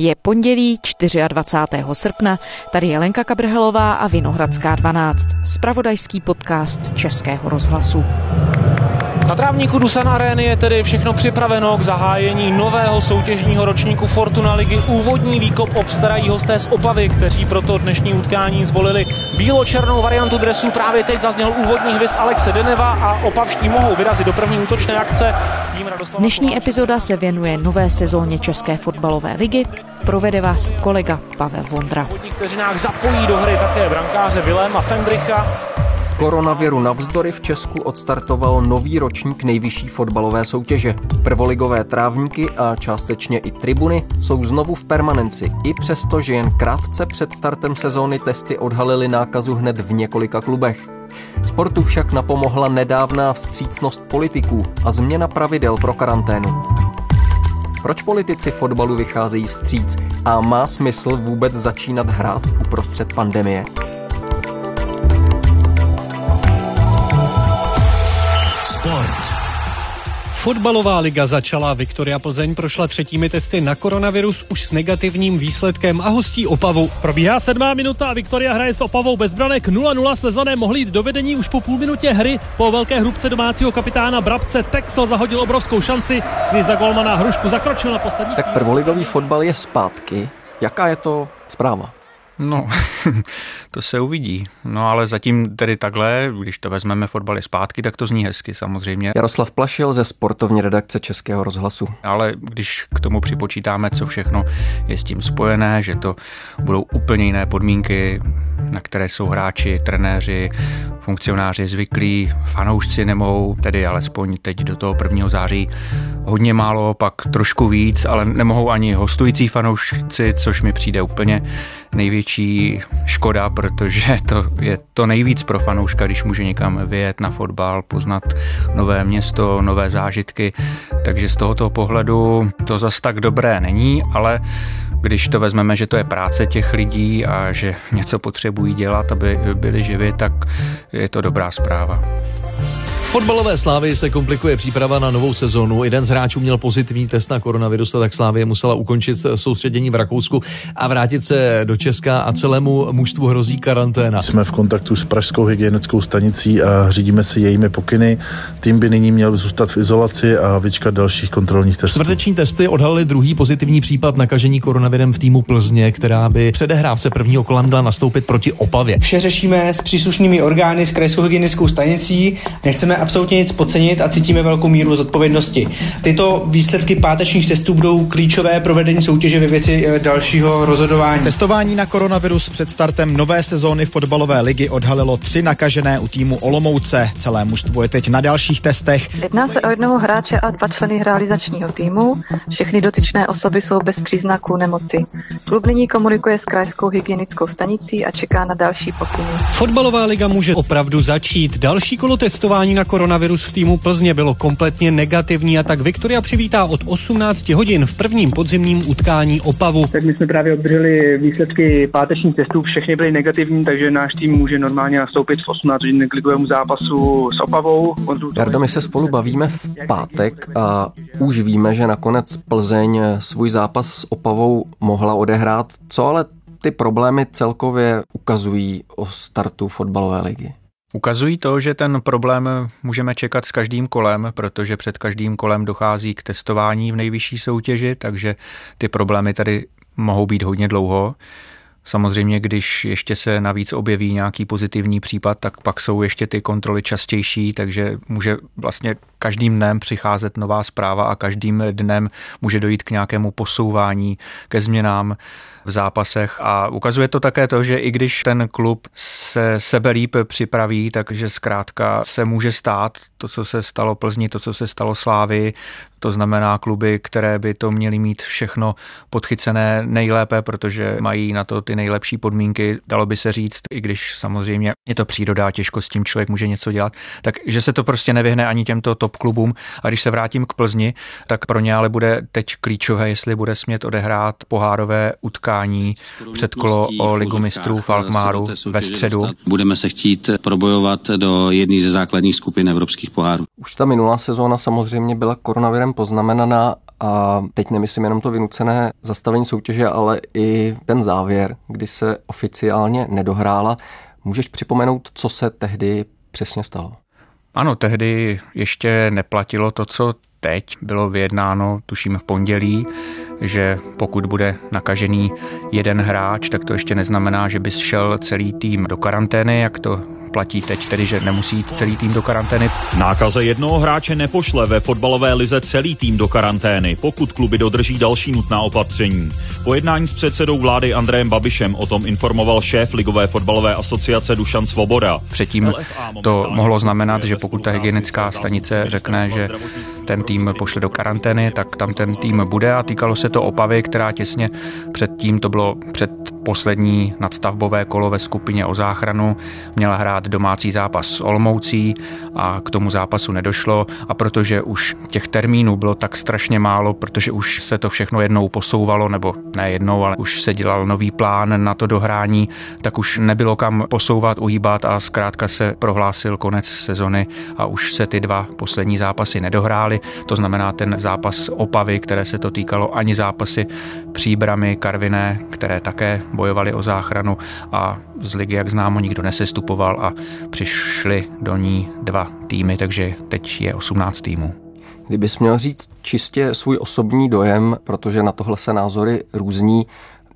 Je pondělí 24. srpna, tady je Lenka Kabrhelová a Vinohradská 12, spravodajský podcast Českého rozhlasu. Na trávníku Dusan Areny je tedy všechno připraveno k zahájení nového soutěžního ročníku Fortuna ligy. Úvodní výkop obstarají hosté z Opavy, kteří proto dnešní utkání zvolili bílo-černou variantu dresu. Právě teď zazněl úvodní hvězd Alexe Deneva a opavští mohou vyrazit do první útočné akce. Dnešní epizoda se věnuje nové sezóně České fotbalové ligy. Provede vás kolega Pavel Vondra. V vteřinách zapojí do hry také brankáře Viléma Fendricha. Koronaviru navzdory v Česku odstartoval nový ročník nejvyšší fotbalové soutěže. Prvoligové trávníky a částečně i tribuny jsou znovu v permanenci, i přesto, že jen krátce před startem sezóny testy odhalily nákazu hned v několika klubech. Sportu však napomohla nedávná vstřícnost politiků a změna pravidel pro karanténu. Proč politici fotbalu vycházejí vstříc a má smysl vůbec začínat hrát uprostřed pandemie? Fotbalová liga začala, Viktoria Plzeň prošla třetími testy na koronavirus už s negativním výsledkem a hostí Opavu. Probíhá sedmá minuta a Viktoria hraje s Opavou bez branek 0-0. Slezané mohli jít do vedení už po půl minutě hry. Po velké hrubce domácího kapitána Brabce Texel zahodil obrovskou šanci, kdy za golmana Hrušku zakročil na poslední Tak prvoligový fotbal je zpátky. Jaká je to zpráva? No, to se uvidí. No ale zatím tedy takhle, když to vezmeme fotbaly zpátky, tak to zní hezky samozřejmě. Jaroslav Plašil ze sportovní redakce Českého rozhlasu. Ale když k tomu připočítáme, co všechno je s tím spojené, že to budou úplně jiné podmínky, na které jsou hráči, trenéři, funkcionáři zvyklí, fanoušci nemohou, tedy alespoň teď do toho 1. září hodně málo, pak trošku víc, ale nemohou ani hostující fanoušci, což mi přijde úplně největší škoda, protože to je to nejvíc pro fanouška, když může někam vyjet na fotbal, poznat nové město, nové zážitky. Takže z tohoto pohledu to zas tak dobré není, ale když to vezmeme, že to je práce těch lidí a že něco potřebují dělat, aby byli živi, tak je to dobrá zpráva. Fotbalové slávy se komplikuje příprava na novou sezónu. Jeden z hráčů měl pozitivní test na koronavirus, tak Slávě musela ukončit soustředění v Rakousku a vrátit se do Česka a celému mužstvu hrozí karanténa. Jsme v kontaktu s Pražskou hygienickou stanicí a řídíme si jejími pokyny. Tým by nyní měl zůstat v izolaci a vyčkat dalších kontrolních testů. Čtvrteční testy odhalily druhý pozitivní případ nakažení koronavirem v týmu Plzně, která by předehrávce prvního kola měla nastoupit proti Opavě. Vše řešíme s příslušnými orgány, s krajskou hygienickou stanicí. Nechceme absolutně nic podcenit a cítíme velkou míru zodpovědnosti. Tyto výsledky pátečních testů budou klíčové pro vedení soutěže ve věci eh, dalšího rozhodování. Testování na koronavirus před startem nové sezóny fotbalové ligy odhalilo tři nakažené u týmu Olomouce. Celé mužstvo je teď na dalších testech. Jedná se o jednoho hráče a dva členy realizačního týmu. Všechny dotyčné osoby jsou bez příznaků nemoci. Klub nyní komunikuje s krajskou hygienickou stanicí a čeká na další pokyny. Fotbalová liga může opravdu začít. Další kolo testování na koronavirus v týmu Plzně bylo kompletně negativní a tak Viktoria přivítá od 18 hodin v prvním podzimním utkání Opavu. Tak my jsme právě obdrželi výsledky pátečních testů, všechny byly negativní, takže náš tým může normálně nastoupit v 18 hodin k ligovému zápasu s Opavou. Jardo, my se spolu bavíme v pátek a už víme, že nakonec Plzeň svůj zápas s Opavou mohla odehrát. Co ale ty problémy celkově ukazují o startu fotbalové ligy? Ukazují to, že ten problém můžeme čekat s každým kolem, protože před každým kolem dochází k testování v nejvyšší soutěži, takže ty problémy tady mohou být hodně dlouho. Samozřejmě, když ještě se navíc objeví nějaký pozitivní případ, tak pak jsou ještě ty kontroly častější, takže může vlastně každým dnem přicházet nová zpráva a každým dnem může dojít k nějakému posouvání, ke změnám v zápasech. A ukazuje to také to, že i když ten klub se sebe líp připraví, takže zkrátka se může stát to, co se stalo Plzni, to, co se stalo Slávy, to znamená kluby, které by to měly mít všechno podchycené nejlépe, protože mají na to ty nejlepší podmínky, dalo by se říct, i když samozřejmě je to příroda, těžko s tím člověk může něco dělat, takže se to prostě nevyhne ani těmto top klubům. A když se vrátím k Plzni, tak pro ně ale bude teď klíčové, jestli bude smět odehrát pohárové utkání před kolo o ligu mistrů v Alkmaru ve středu. Budeme se chtít probojovat do jedné ze základních skupin evropských pohárů. Už ta minulá sezóna samozřejmě byla koronavirem poznamenaná a teď nemyslím jenom to vynucené zastavení soutěže, ale i ten závěr, kdy se oficiálně nedohrála. Můžeš připomenout, co se tehdy přesně stalo? Ano, tehdy ještě neplatilo to, co teď bylo vyjednáno, tuším v pondělí, že pokud bude nakažený jeden hráč, tak to ještě neznamená, že by šel celý tým do karantény, jak to platí teď, tedy že nemusí jít celý tým do karantény. Nákaze jednoho hráče nepošle ve fotbalové lize celý tým do karantény, pokud kluby dodrží další nutná opatření. Po jednání s předsedou vlády Andrejem Babišem o tom informoval šéf Ligové fotbalové asociace Dušan Svoboda. Předtím to mohlo znamenat, že pokud ta hygienická stanice řekne, že ten tým pošle do karantény, tak tam ten tým bude a týkalo se to Opavy, která těsně předtím, to bylo před poslední nadstavbové kolo ve skupině o záchranu, měla hrát domácí zápas s Olmoucí a k tomu zápasu nedošlo a protože už těch termínů bylo tak strašně málo, protože už se to všechno jednou posouvalo, nebo ne jednou, ale už se dělal nový plán na to dohrání, tak už nebylo kam posouvat, uhýbat a zkrátka se prohlásil konec sezony a už se ty dva poslední zápasy nedohrály. To znamená ten zápas Opavy, které se to týkalo, ani zápasy Příbramy, Karviné, které také bojovali o záchranu a z ligy, jak známo, nikdo nesestupoval a přišli do ní dva týmy, takže teď je 18 týmů. Kdybys měl říct čistě svůj osobní dojem, protože na tohle se názory různí,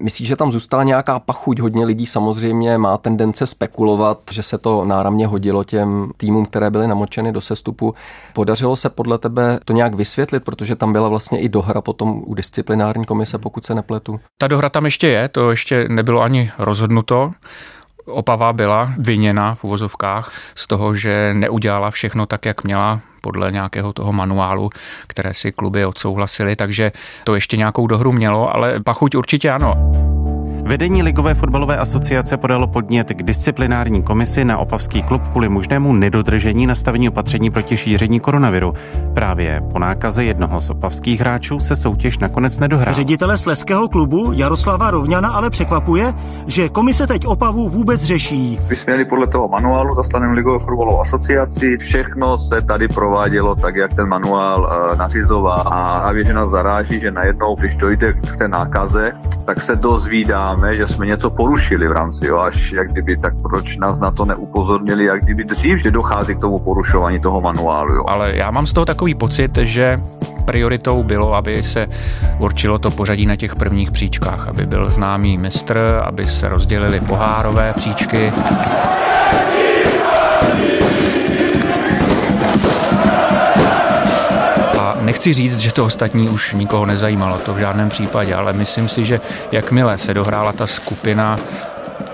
Myslíš, že tam zůstala nějaká pachuť? Hodně lidí samozřejmě má tendence spekulovat, že se to náramně hodilo těm týmům, které byly namočeny do sestupu. Podařilo se podle tebe to nějak vysvětlit, protože tam byla vlastně i dohra potom u disciplinární komise, pokud se nepletu? Ta dohra tam ještě je, to ještě nebylo ani rozhodnuto. Opava byla viněna v uvozovkách z toho, že neudělala všechno tak, jak měla podle nějakého toho manuálu, které si kluby odsouhlasily, takže to ještě nějakou dohru mělo, ale pachuť určitě ano. Vedení Ligové fotbalové asociace podalo podnět k disciplinární komisi na opavský klub kvůli možnému nedodržení nastavení opatření proti šíření koronaviru. Právě po nákaze jednoho z opavských hráčů se soutěž nakonec nedohrála. Ředitele sleského klubu Jaroslava Rovňana ale překvapuje, že komise teď Opavu vůbec řeší. Vysměli podle toho manuálu zaslaném Ligové fotbalové asociaci. Všechno se tady provádělo tak, jak ten manuál uh, nařizoval. A, a nás zaráží, že najednou, když dojde k té nákaze, tak se dozvídáme, máme, že jsme něco porušili v rámci, jo, až jak kdyby, tak proč nás na to neupozornili, jak kdyby dřív, že dochází k tomu porušování toho manuálu. Jo. Ale já mám z toho takový pocit, že prioritou bylo, aby se určilo to pořadí na těch prvních příčkách, aby byl známý mistr, aby se rozdělili pohárové příčky. Nechci říct, že to ostatní už nikoho nezajímalo, to v žádném případě, ale myslím si, že jakmile se dohrála ta skupina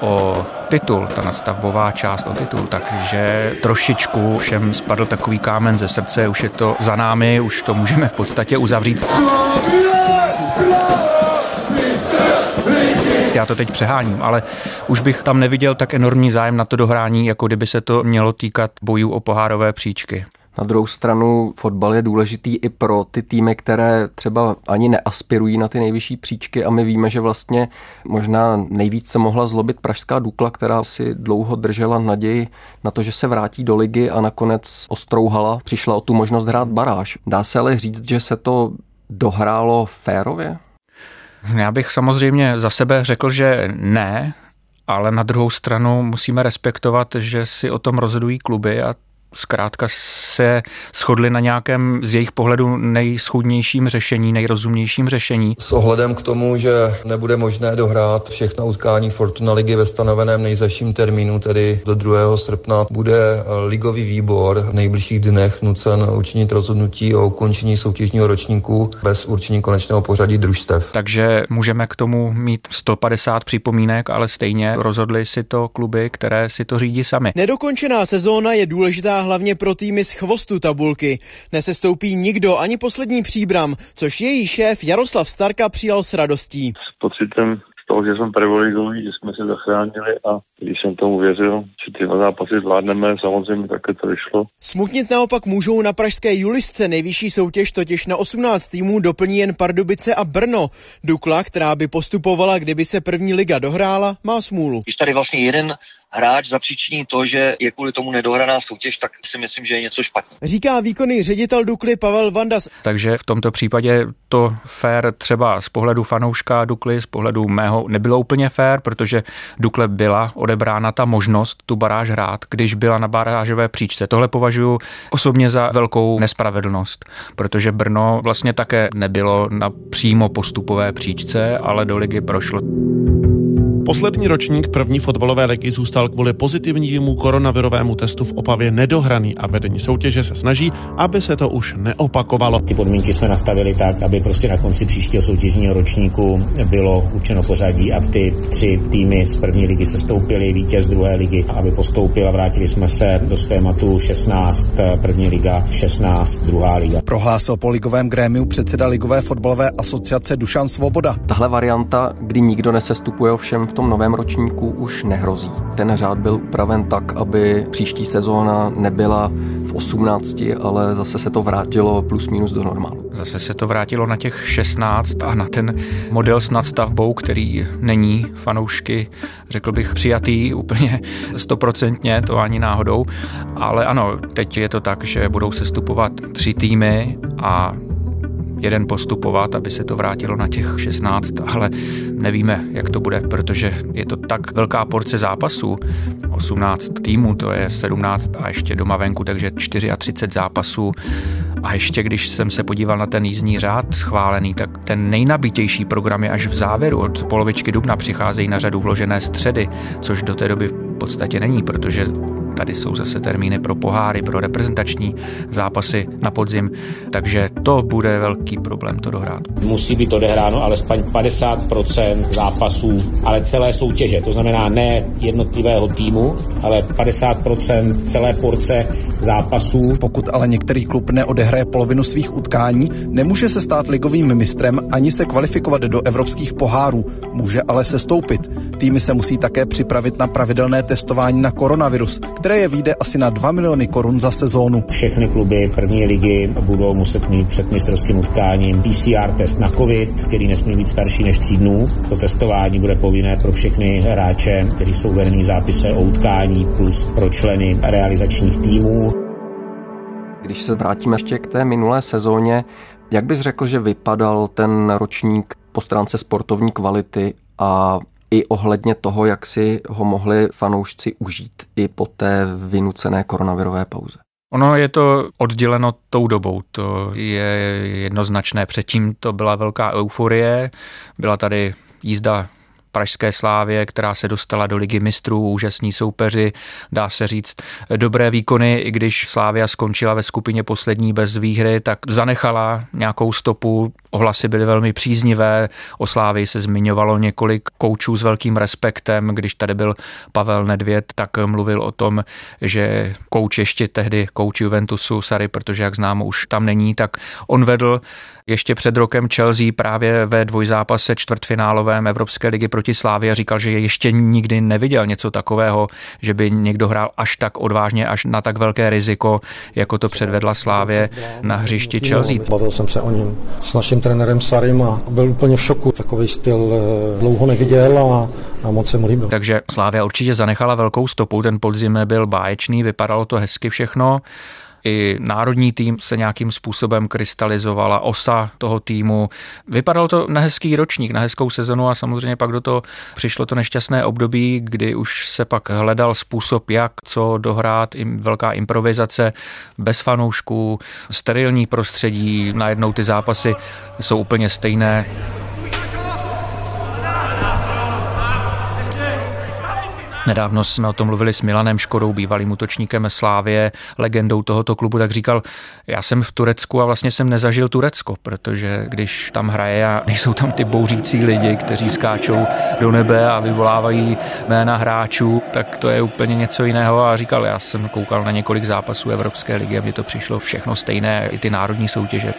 o titul, ta nastavbová část o titul, takže trošičku všem spadl takový kámen ze srdce, už je to za námi, už to můžeme v podstatě uzavřít. Já to teď přeháním, ale už bych tam neviděl tak enormní zájem na to dohrání, jako kdyby se to mělo týkat bojů o pohárové příčky. Na druhou stranu fotbal je důležitý i pro ty týmy, které třeba ani neaspirují na ty nejvyšší příčky a my víme, že vlastně možná nejvíc se mohla zlobit Pražská Dukla, která si dlouho držela naději na to, že se vrátí do ligy a nakonec ostrouhala, přišla o tu možnost hrát baráž. Dá se ale říct, že se to dohrálo férově? Já bych samozřejmě za sebe řekl, že ne, ale na druhou stranu musíme respektovat, že si o tom rozhodují kluby a zkrátka se shodli na nějakém z jejich pohledu nejschudnějším řešení, nejrozumnějším řešení. S ohledem k tomu, že nebude možné dohrát všechna utkání Fortuna ligy ve stanoveném nejzaším termínu, tedy do 2. srpna, bude ligový výbor v nejbližších dnech nucen učinit rozhodnutí o ukončení soutěžního ročníku bez určení konečného pořadí družstev. Takže můžeme k tomu mít 150 připomínek, ale stejně rozhodli si to kluby, které si to řídí sami. Nedokončená sezóna je důležitá hlavně pro týmy z chvostu tabulky. Nesestoupí nikdo, ani poslední příbram, což její šéf Jaroslav Starka přijal s radostí. S pocitem z toho, že jsme prvoligoví, že jsme se zachránili a když jsem tomu věřil, že ty zápasy zvládneme, samozřejmě také to vyšlo. Smutnit naopak můžou na pražské Julisce. Nejvyšší soutěž totiž na 18 týmů doplní jen Pardubice a Brno. Dukla, která by postupovala, kdyby se první liga dohrála, má smůlu. Když tady vlastně jeden hráč zapříčiní to, že je kvůli tomu nedohraná soutěž, tak si myslím, že je něco špatně. Říká výkonný ředitel Dukly Pavel Vandas. Takže v tomto případě to fair třeba z pohledu fanouška Dukly, z pohledu mého nebylo úplně fair, protože Dukle byla odebrána ta možnost tu baráž hrát, když byla na barážové příčce. Tohle považuji osobně za velkou nespravedlnost, protože Brno vlastně také nebylo na přímo postupové příčce, ale do ligy prošlo. Poslední ročník první fotbalové ligy zůstal kvůli pozitivnímu koronavirovému testu v Opavě nedohraný a vedení soutěže se snaží, aby se to už neopakovalo. Ty podmínky jsme nastavili tak, aby prostě na konci příštího soutěžního ročníku bylo určeno pořadí a ty tři týmy z první ligy se stoupily, vítěz druhé ligy, aby postoupil a vrátili jsme se do schématu 16 první liga, 16 druhá liga. Prohlásil po ligovém grémiu předseda Ligové fotbalové asociace Dušan Svoboda. Tahle varianta, kdy nikdo nesestupuje ovšem v tom novém ročníku už nehrozí. Ten řád byl upraven tak, aby příští sezóna nebyla v 18, ale zase se to vrátilo plus minus do normálu. Zase se to vrátilo na těch 16 a na ten model s nadstavbou, který není fanoušky, řekl bych, přijatý úplně stoprocentně, to ani náhodou. Ale ano, teď je to tak, že budou sestupovat tři týmy a jeden postupovat, aby se to vrátilo na těch 16, ale nevíme, jak to bude, protože je to tak velká porce zápasů, 18 týmů, to je 17 a ještě doma venku, takže 34 zápasů. A ještě když jsem se podíval na ten jízdní řád schválený, tak ten nejnabitější program je až v závěru. Od polovičky dubna přicházejí na řadu vložené středy, což do té doby v podstatě není, protože Tady jsou zase termíny pro poháry, pro reprezentační zápasy na podzim, takže to bude velký problém to dohrát. Musí být odehráno alespoň 50% zápasů, ale celé soutěže, to znamená ne jednotlivého týmu, ale 50% celé porce zápasů. Pokud ale některý klub neodehraje polovinu svých utkání, nemůže se stát ligovým mistrem ani se kvalifikovat do evropských pohárů, může ale se stoupit. Týmy se musí také připravit na pravidelné testování na koronavirus, které je vyjde asi na 2 miliony korun za sezónu. Všechny kluby první ligy budou muset mít před mistrovským utkáním PCR test na COVID, který nesmí být starší než 3 dnů. To testování bude povinné pro všechny hráče, kteří jsou verní zápise o utkání, plus pro členy realizačních týmů. Když se vrátíme ještě k té minulé sezóně, jak bys řekl, že vypadal ten ročník po stránce sportovní kvality a i ohledně toho, jak si ho mohli fanoušci užít i po té vynucené koronavirové pauze. Ono je to odděleno tou dobou, to je jednoznačné. Předtím to byla velká euforie, byla tady jízda Pražské slávě, která se dostala do ligy mistrů, úžasní soupeři, dá se říct dobré výkony, i když Slávia skončila ve skupině poslední bez výhry, tak zanechala nějakou stopu, ohlasy byly velmi příznivé, o Slávii se zmiňovalo několik koučů s velkým respektem, když tady byl Pavel Nedvěd, tak mluvil o tom, že kouč ještě tehdy, kouč Juventusu, Sary, protože jak známo už tam není, tak on vedl ještě před rokem Chelsea právě ve dvojzápase čtvrtfinálovém Evropské ligy proti Slávě a říkal, že je ještě nikdy neviděl něco takového, že by někdo hrál až tak odvážně, až na tak velké riziko, jako to předvedla Slávě na hřišti Chelsea. Bavil jsem se o něm s naším trenérem Sarim a byl úplně v šoku. Takový styl eh, dlouho neviděl a, a moc se mu líbil. Takže Slávia určitě zanechala velkou stopu, ten podzim byl báječný, vypadalo to hezky všechno i národní tým se nějakým způsobem krystalizovala, osa toho týmu. Vypadalo to na hezký ročník, na hezkou sezonu a samozřejmě pak do toho přišlo to nešťastné období, kdy už se pak hledal způsob, jak co dohrát, velká improvizace bez fanoušků, sterilní prostředí, najednou ty zápasy jsou úplně stejné. Nedávno jsme o tom mluvili s Milanem Škodou, bývalým útočníkem Slávě, legendou tohoto klubu, tak říkal, já jsem v Turecku a vlastně jsem nezažil Turecko, protože když tam hraje a nejsou tam ty bouřící lidi, kteří skáčou do nebe a vyvolávají jména hráčů, tak to je úplně něco jiného a říkal, já jsem koukal na několik zápasů Evropské ligy a mně to přišlo všechno stejné, i ty národní soutěže.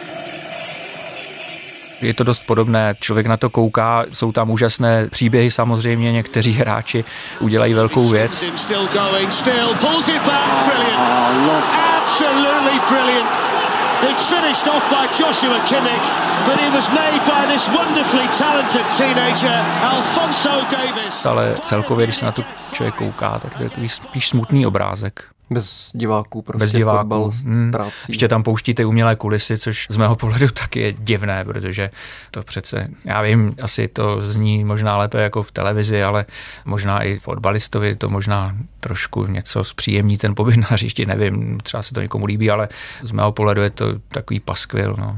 Je to dost podobné. Člověk na to kouká, jsou tam úžasné příběhy samozřejmě, někteří hráči udělají velkou věc. It's finished off by Joshua Kimmich, but it was made by this wonderfully talented teenager Alfonso Davis. Ale celkově, když se na to člověk kouká, tak to je takový spíš smutný obrázek. Bez diváků prostě Bez diváků. fotbal Hmm. ztrácí. Ještě tam pouštíte umělé kulisy, což z mého pohledu taky je divné, protože to přece, já vím, asi to zní možná lépe jako v televizi, ale možná i fotbalistovi to možná trošku něco zpříjemní ten pobyt na hřišti, nevím, třeba se to někomu líbí, ale z mého pohledu je to takový paskvil. No.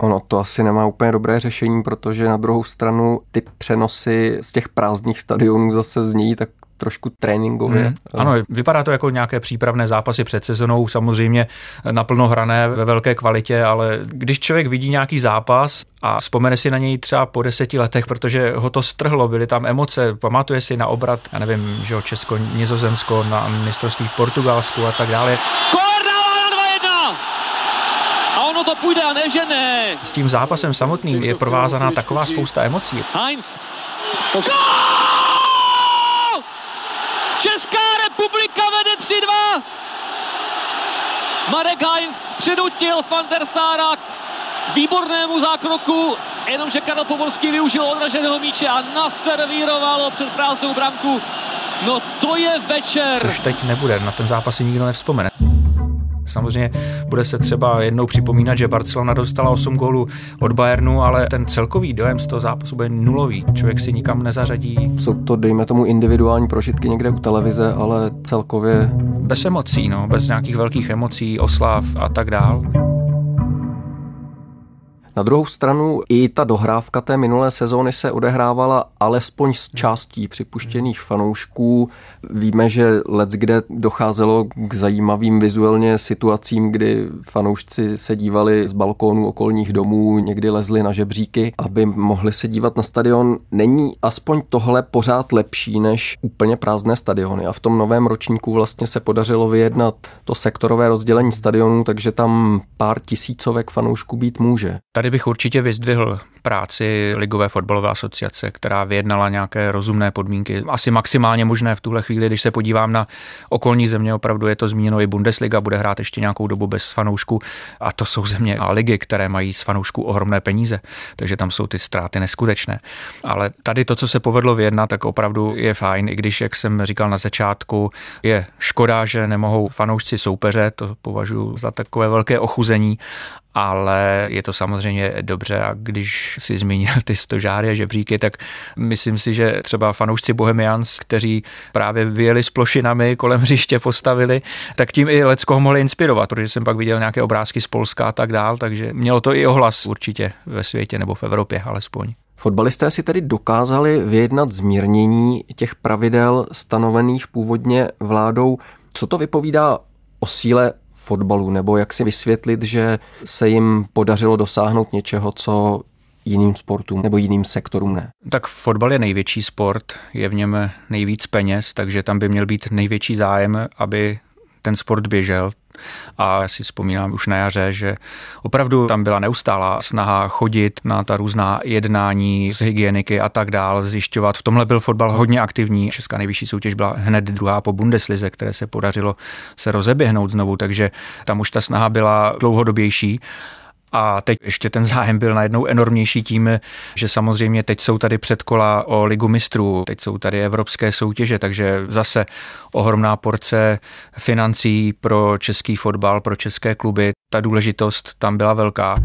Ono to asi nemá úplně dobré řešení, protože na druhou stranu ty přenosy z těch prázdných stadionů zase znějí tak trošku tréninkově. Hmm. Ano, vypadá to jako nějaké přípravné zápasy před sezonou, samozřejmě naplno hrané ve velké kvalitě, ale když člověk vidí nějaký zápas a vzpomene si na něj třeba po deseti letech, protože ho to strhlo, byly tam emoce, pamatuje si na obrat, já nevím, že jo, Česko, Nizozemsko, na mistrovství v Portugalsku a tak dále. A ono to půjde a ne, že ne. S tím zápasem samotným je provázaná taková spousta emocí. Heinz. Gol! Česká republika vede 3-2. Marek Heinz přinutil Van der Sára k výbornému zákroku, jenomže Karel Pomorský využil odraženého míče a naservírovalo před prázdnou branku. No to je večer. Což teď nebude, na ten zápas si nikdo nevzpomene. Samozřejmě bude se třeba jednou připomínat, že Barcelona dostala 8 gólů od Bayernu, ale ten celkový dojem z toho zápasu bude nulový. Člověk si nikam nezařadí. Jsou to, dejme tomu, individuální prožitky někde u televize, ale celkově... Bez emocí, no, bez nějakých velkých emocí, oslav a tak dál. Na druhou stranu i ta dohrávka té minulé sezóny se odehrávala alespoň s částí připuštěných fanoušků. Víme, že let kde docházelo k zajímavým vizuálně situacím, kdy fanoušci se dívali z balkónů okolních domů, někdy lezli na žebříky, aby mohli se dívat na stadion. Není aspoň tohle pořád lepší než úplně prázdné stadiony a v tom novém ročníku vlastně se podařilo vyjednat to sektorové rozdělení stadionů, takže tam pár tisícovek fanoušků být může. Tady bych určitě vyzdvihl práci Ligové fotbalové asociace, která vyjednala nějaké rozumné podmínky, asi maximálně možné v tuhle chvíli, když se podívám na okolní země, opravdu je to zmíněno i Bundesliga, bude hrát ještě nějakou dobu bez fanoušků a to jsou země a ligy, které mají z fanoušků ohromné peníze, takže tam jsou ty ztráty neskutečné. Ale tady to, co se povedlo vyjednat, tak opravdu je fajn, i když, jak jsem říkal na začátku, je škoda, že nemohou fanoušci soupeře, to považuji za takové velké ochuzení, ale je to samozřejmě dobře a když si zmínil ty stožáry a žebříky, tak myslím si, že třeba fanoušci Bohemians, kteří právě vyjeli s plošinami kolem hřiště postavili, tak tím i Lecko mohli inspirovat, protože jsem pak viděl nějaké obrázky z Polska a tak dál, takže mělo to i ohlas určitě ve světě nebo v Evropě alespoň. Fotbalisté si tedy dokázali vyjednat zmírnění těch pravidel stanovených původně vládou. Co to vypovídá o síle fotbalu, nebo jak si vysvětlit, že se jim podařilo dosáhnout něčeho, co jiným sportům nebo jiným sektorům ne. Tak fotbal je největší sport, je v něm nejvíc peněz, takže tam by měl být největší zájem, aby ten sport běžel. A já si vzpomínám už na jaře, že opravdu tam byla neustálá snaha chodit na ta různá jednání z hygieniky a tak dál, zjišťovat. V tomhle byl fotbal hodně aktivní. Česká nejvyšší soutěž byla hned druhá po Bundeslize, které se podařilo se rozeběhnout znovu, takže tam už ta snaha byla dlouhodobější. A teď ještě ten zájem byl najednou enormnější tím, že samozřejmě teď jsou tady předkola o ligu mistrů, teď jsou tady evropské soutěže, takže zase ohromná porce financí pro český fotbal, pro české kluby. Ta důležitost tam byla velká.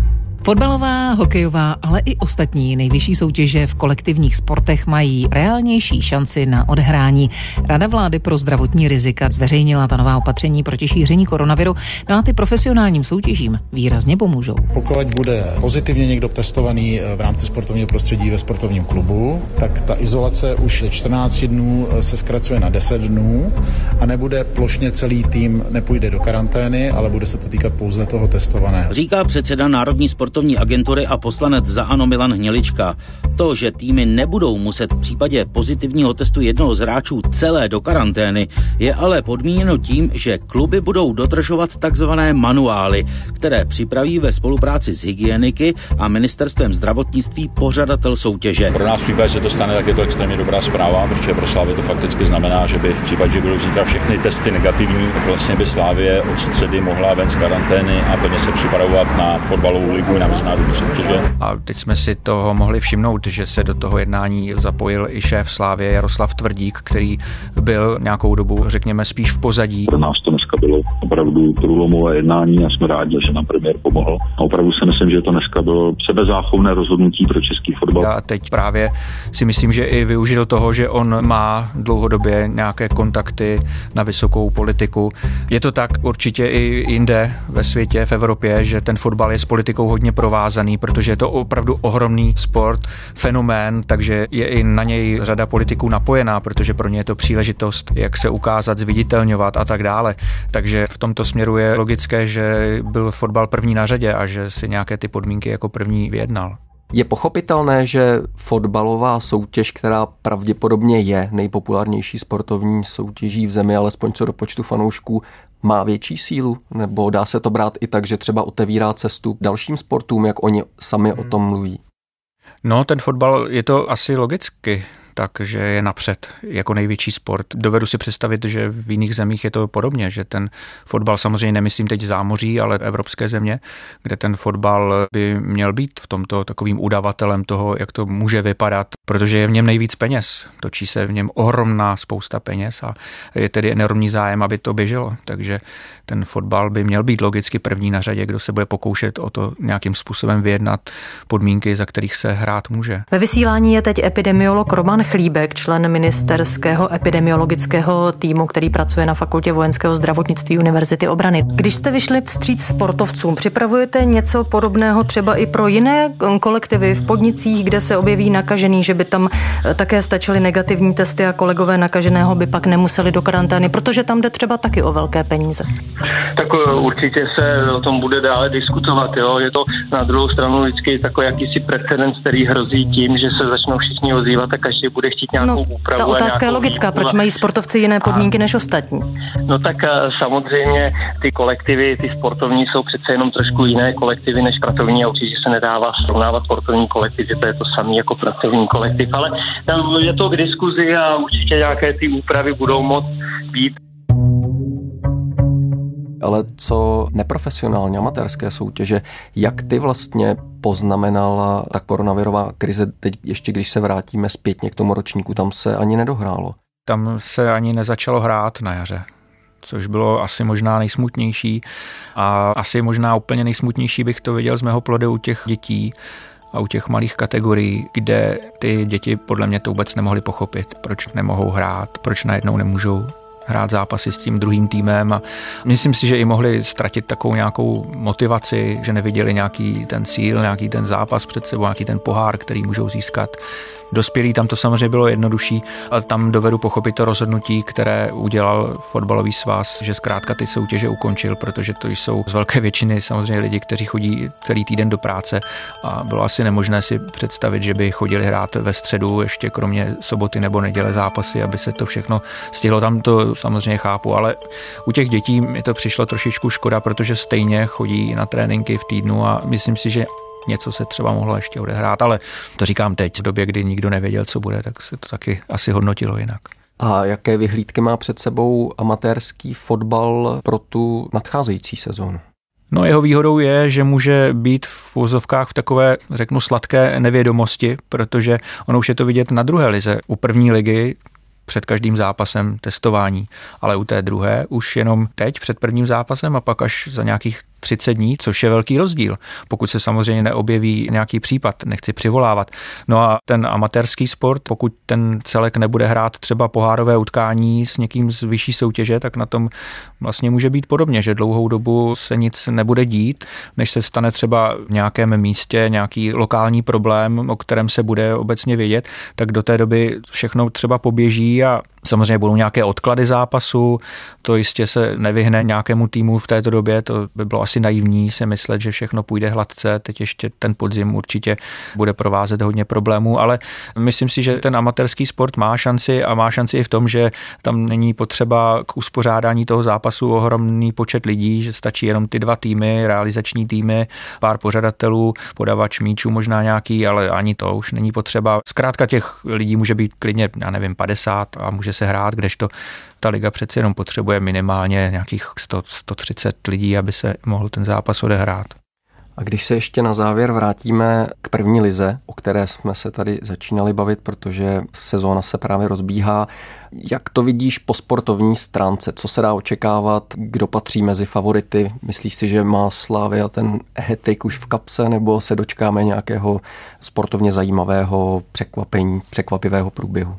Fotbalová, hokejová, ale i ostatní nejvyšší soutěže v kolektivních sportech mají reálnější šanci na odhrání. Rada vlády pro zdravotní rizika zveřejnila ta nová opatření proti šíření koronaviru, no a ty profesionálním soutěžím výrazně pomůžou. Pokud bude pozitivně někdo testovaný v rámci sportovního prostředí ve sportovním klubu, tak ta izolace už ze 14 dnů se zkracuje na 10 dnů a nebude plošně celý tým nepůjde do karantény, ale bude se to týkat pouze toho testovaného. Říká předseda Národní sport sportovní agentury a poslanec za ANO Milan Hnělička. To, že týmy nebudou muset v případě pozitivního testu jednoho z hráčů celé do karantény, je ale podmíněno tím, že kluby budou dodržovat takzvané manuály, které připraví ve spolupráci s hygieniky a ministerstvem zdravotnictví pořadatel soutěže. Pro nás v případě se to stane, tak je to extrémně dobrá zpráva, protože pro Slávě to fakticky znamená, že by v případě, že budou zítra všechny testy negativní, tak vlastně by Slávě od středy mohla ven z karantény a plně se připravovat na fotbalovou ligu na mezinárodní soutěže. A teď jsme si toho mohli všimnout, že se do toho jednání zapojil i šéf Slávě Jaroslav Tvrdík, který byl nějakou dobu, řekněme, spíš v pozadí. Pro nás to dneska bylo opravdu průlomové jednání a jsme rádi, že nám premiér pomohl. A opravdu si myslím, že to dneska bylo sebezáchovné rozhodnutí pro český fotbal. A teď právě si myslím, že i využil toho, že on má dlouhodobě nějaké kontakty na vysokou politiku. Je to tak určitě i jinde ve světě, v Evropě, že ten fotbal je s politikou hodně provázaný, protože je to opravdu ohromný sport, fenomén, takže je i na něj řada politiků napojená, protože pro ně je to příležitost, jak se ukázat, zviditelňovat a tak dále. Takže v tomto směru je logické, že byl fotbal první na řadě a že si nějaké ty podmínky jako první vyjednal. Je pochopitelné, že fotbalová soutěž, která pravděpodobně je nejpopulárnější sportovní soutěží v zemi, alespoň co do počtu fanoušků, má větší sílu? Nebo dá se to brát i tak, že třeba otevírá cestu dalším sportům, jak oni sami o tom mluví? No, ten fotbal je to asi logicky takže je napřed jako největší sport. Dovedu si představit, že v jiných zemích je to podobně, že ten fotbal samozřejmě nemyslím teď zámoří, ale evropské země, kde ten fotbal by měl být v tomto takovým udavatelem toho, jak to může vypadat, protože je v něm nejvíc peněz. Točí se v něm ohromná spousta peněz a je tedy enormní zájem, aby to běželo. Takže ten fotbal by měl být logicky první na řadě, kdo se bude pokoušet o to nějakým způsobem vyjednat podmínky, za kterých se hrát může. Ve vysílání je teď epidemiolog Roman Chlíbek, člen ministerského epidemiologického týmu, který pracuje na Fakultě vojenského zdravotnictví Univerzity obrany. Když jste vyšli vstříc sportovcům, připravujete něco podobného třeba i pro jiné kolektivy v podnicích, kde se objeví nakažený, že by tam eh, také stačily negativní testy a kolegové nakaženého by pak nemuseli do karantény, protože tam jde třeba taky o velké peníze. Tak eh, určitě se o tom bude dále diskutovat. Jo. Je to na druhou stranu vždycky takový jakýsi precedens, který hrozí tím, že se začnou všichni ozývat a každý bude chtít nějakou no, úpravu. Ta otázka je logická, výpravu. proč mají sportovci jiné podmínky a, než ostatní? No tak eh, samozřejmě ty kolektivy, ty sportovní jsou přece jenom trošku jiné kolektivy než pracovní a určitě se nedává srovnávat sportovní kolektiv, že to je to samé jako pracovní kolektiv, ale je to k diskuzi a určitě nějaké ty úpravy budou moct být ale co neprofesionálně amatérské soutěže, jak ty vlastně poznamenala ta koronavirová krize, teď ještě když se vrátíme zpětně k tomu ročníku, tam se ani nedohrálo. Tam se ani nezačalo hrát na jaře což bylo asi možná nejsmutnější a asi možná úplně nejsmutnější bych to viděl z mého plody u těch dětí a u těch malých kategorií, kde ty děti podle mě to vůbec nemohly pochopit, proč nemohou hrát, proč najednou nemůžou hrát zápasy s tím druhým týmem a myslím si, že i mohli ztratit takovou nějakou motivaci, že neviděli nějaký ten cíl, nějaký ten zápas před sebou, nějaký ten pohár, který můžou získat. Dospělí tam to samozřejmě bylo jednodušší, ale tam dovedu pochopit to rozhodnutí, které udělal fotbalový svaz, že zkrátka ty soutěže ukončil, protože to jsou z velké většiny samozřejmě lidi, kteří chodí celý týden do práce a bylo asi nemožné si představit, že by chodili hrát ve středu ještě kromě soboty nebo neděle zápasy, aby se to všechno stihlo. Tam to samozřejmě chápu, ale u těch dětí mi to přišlo trošičku škoda, protože stejně chodí na tréninky v týdnu a myslím si, že něco se třeba mohlo ještě odehrát, ale to říkám teď, v době, kdy nikdo nevěděl, co bude, tak se to taky asi hodnotilo jinak. A jaké vyhlídky má před sebou amatérský fotbal pro tu nadcházející sezónu? No jeho výhodou je, že může být v vozovkách v takové, řeknu, sladké nevědomosti, protože ono už je to vidět na druhé lize. U první ligy před každým zápasem testování, ale u té druhé už jenom teď před prvním zápasem a pak až za nějakých 30 dní, což je velký rozdíl, pokud se samozřejmě neobjeví nějaký případ, nechci přivolávat. No a ten amatérský sport, pokud ten celek nebude hrát třeba pohárové utkání s někým z vyšší soutěže, tak na tom vlastně může být podobně, že dlouhou dobu se nic nebude dít, než se stane třeba v nějakém místě nějaký lokální problém, o kterém se bude obecně vědět, tak do té doby všechno třeba poběží a Samozřejmě budou nějaké odklady zápasu, to jistě se nevyhne nějakému týmu v této době, to by bylo asi naivní si myslet, že všechno půjde hladce, teď ještě ten podzim určitě bude provázet hodně problémů, ale myslím si, že ten amatérský sport má šanci a má šanci i v tom, že tam není potřeba k uspořádání toho zápasu ohromný počet lidí, že stačí jenom ty dva týmy, realizační týmy, pár pořadatelů, podavač míčů možná nějaký, ale ani to už není potřeba. Zkrátka těch lidí může být klidně, já nevím, 50 a může se hrát, kdežto ta liga přeci jenom potřebuje minimálně nějakých 100, 130 lidí, aby se mohl ten zápas odehrát. A když se ještě na závěr vrátíme k první lize, o které jsme se tady začínali bavit, protože sezóna se právě rozbíhá, jak to vidíš po sportovní stránce? Co se dá očekávat? Kdo patří mezi favority? Myslíš si, že má Slávia ten hetrik už v kapse, nebo se dočkáme nějakého sportovně zajímavého překvapení, překvapivého průběhu?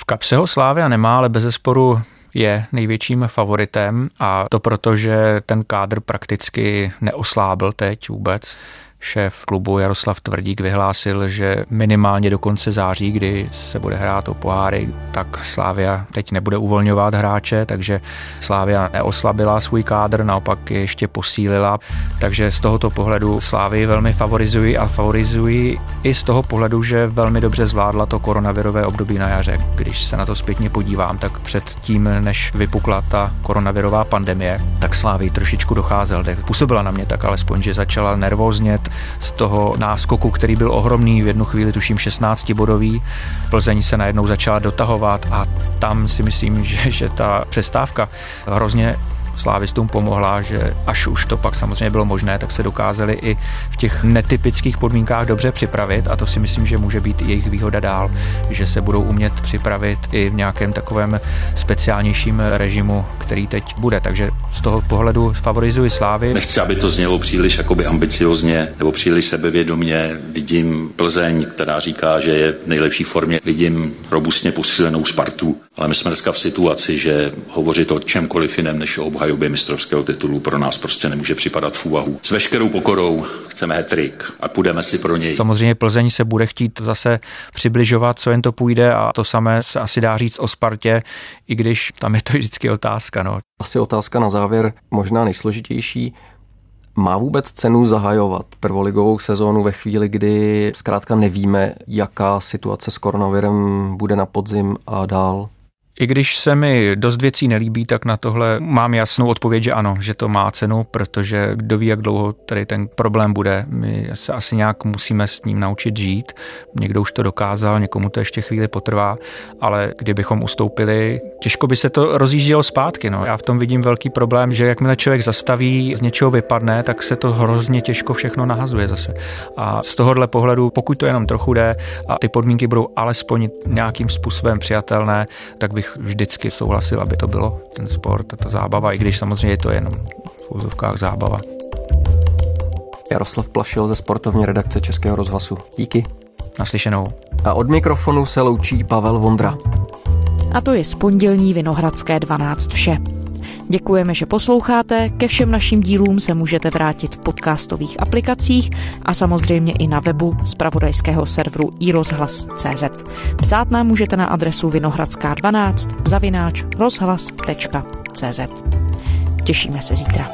V kapse ho Slávia nemá, ale bez zesporu je největším favoritem a to proto, že ten kádr prakticky neoslábil teď vůbec šéf klubu Jaroslav Tvrdík vyhlásil, že minimálně do konce září, kdy se bude hrát o poháry, tak Slávia teď nebude uvolňovat hráče, takže Slávia neoslabila svůj kádr, naopak je ještě posílila, takže z tohoto pohledu Slávy velmi favorizují a favorizují i z toho pohledu, že velmi dobře zvládla to koronavirové období na jaře. Když se na to zpětně podívám, tak před tím, než vypukla ta koronavirová pandemie, tak Slávy trošičku docházel. Působila na mě tak alespoň, že začala nervózně z toho náskoku, který byl ohromný, v jednu chvíli tuším 16 bodový. Plzeň se najednou začala dotahovat a tam si myslím, že, že ta přestávka hrozně slávistům pomohla, že až už to pak samozřejmě bylo možné, tak se dokázali i v těch netypických podmínkách dobře připravit a to si myslím, že může být jejich výhoda dál, že se budou umět připravit i v nějakém takovém speciálnějším režimu, který teď bude. Takže z toho pohledu favorizuji Slávy. Nechci, aby to znělo příliš jakoby ambiciozně nebo příliš sebevědomě. Vidím Plzeň, která říká, že je v nejlepší formě. Vidím robustně posílenou Spartu, ale my jsme dneska v situaci, že hovořit o čemkoliv jiném než o obhajobě mistrovského titulu pro nás prostě nemůže připadat v úvahu. S veškerou pokorou chceme hetrik a půjdeme si pro něj. Samozřejmě Plzeň se bude chtít zase přibližovat, co jen to půjde a to samé se asi dá říct o Spartě, i když tam je to vždycky otázka. No. Asi otázka na závěr, možná nejsložitější. Má vůbec cenu zahajovat prvoligovou sezónu ve chvíli, kdy zkrátka nevíme, jaká situace s koronavirem bude na podzim a dál? I když se mi dost věcí nelíbí, tak na tohle mám jasnou odpověď, že ano, že to má cenu, protože kdo ví, jak dlouho tady ten problém bude. My se asi nějak musíme s ním naučit žít. Někdo už to dokázal, někomu to ještě chvíli potrvá, ale kdybychom ustoupili, těžko by se to rozjíždělo zpátky. No. Já v tom vidím velký problém, že jakmile člověk zastaví, z něčeho vypadne, tak se to hrozně těžko všechno nahazuje zase. A z tohohle pohledu, pokud to jenom trochu jde a ty podmínky budou alespoň nějakým způsobem přijatelné, tak bych bych vždycky souhlasil, aby to bylo ten sport a ta zábava, i když samozřejmě je to jenom v úzovkách zábava. Jaroslav Plašil ze sportovní redakce Českého rozhlasu. Díky. Naslyšenou. A od mikrofonu se loučí Pavel Vondra. A to je z pondělní Vinohradské 12 vše. Děkujeme, že posloucháte. Ke všem našim dílům se můžete vrátit v podcastových aplikacích a samozřejmě i na webu z pravodajského serveru iRozhlas.cz. Psát nám můžete na adresu vinohradská12 zavináč rozhlas.cz. Těšíme se zítra.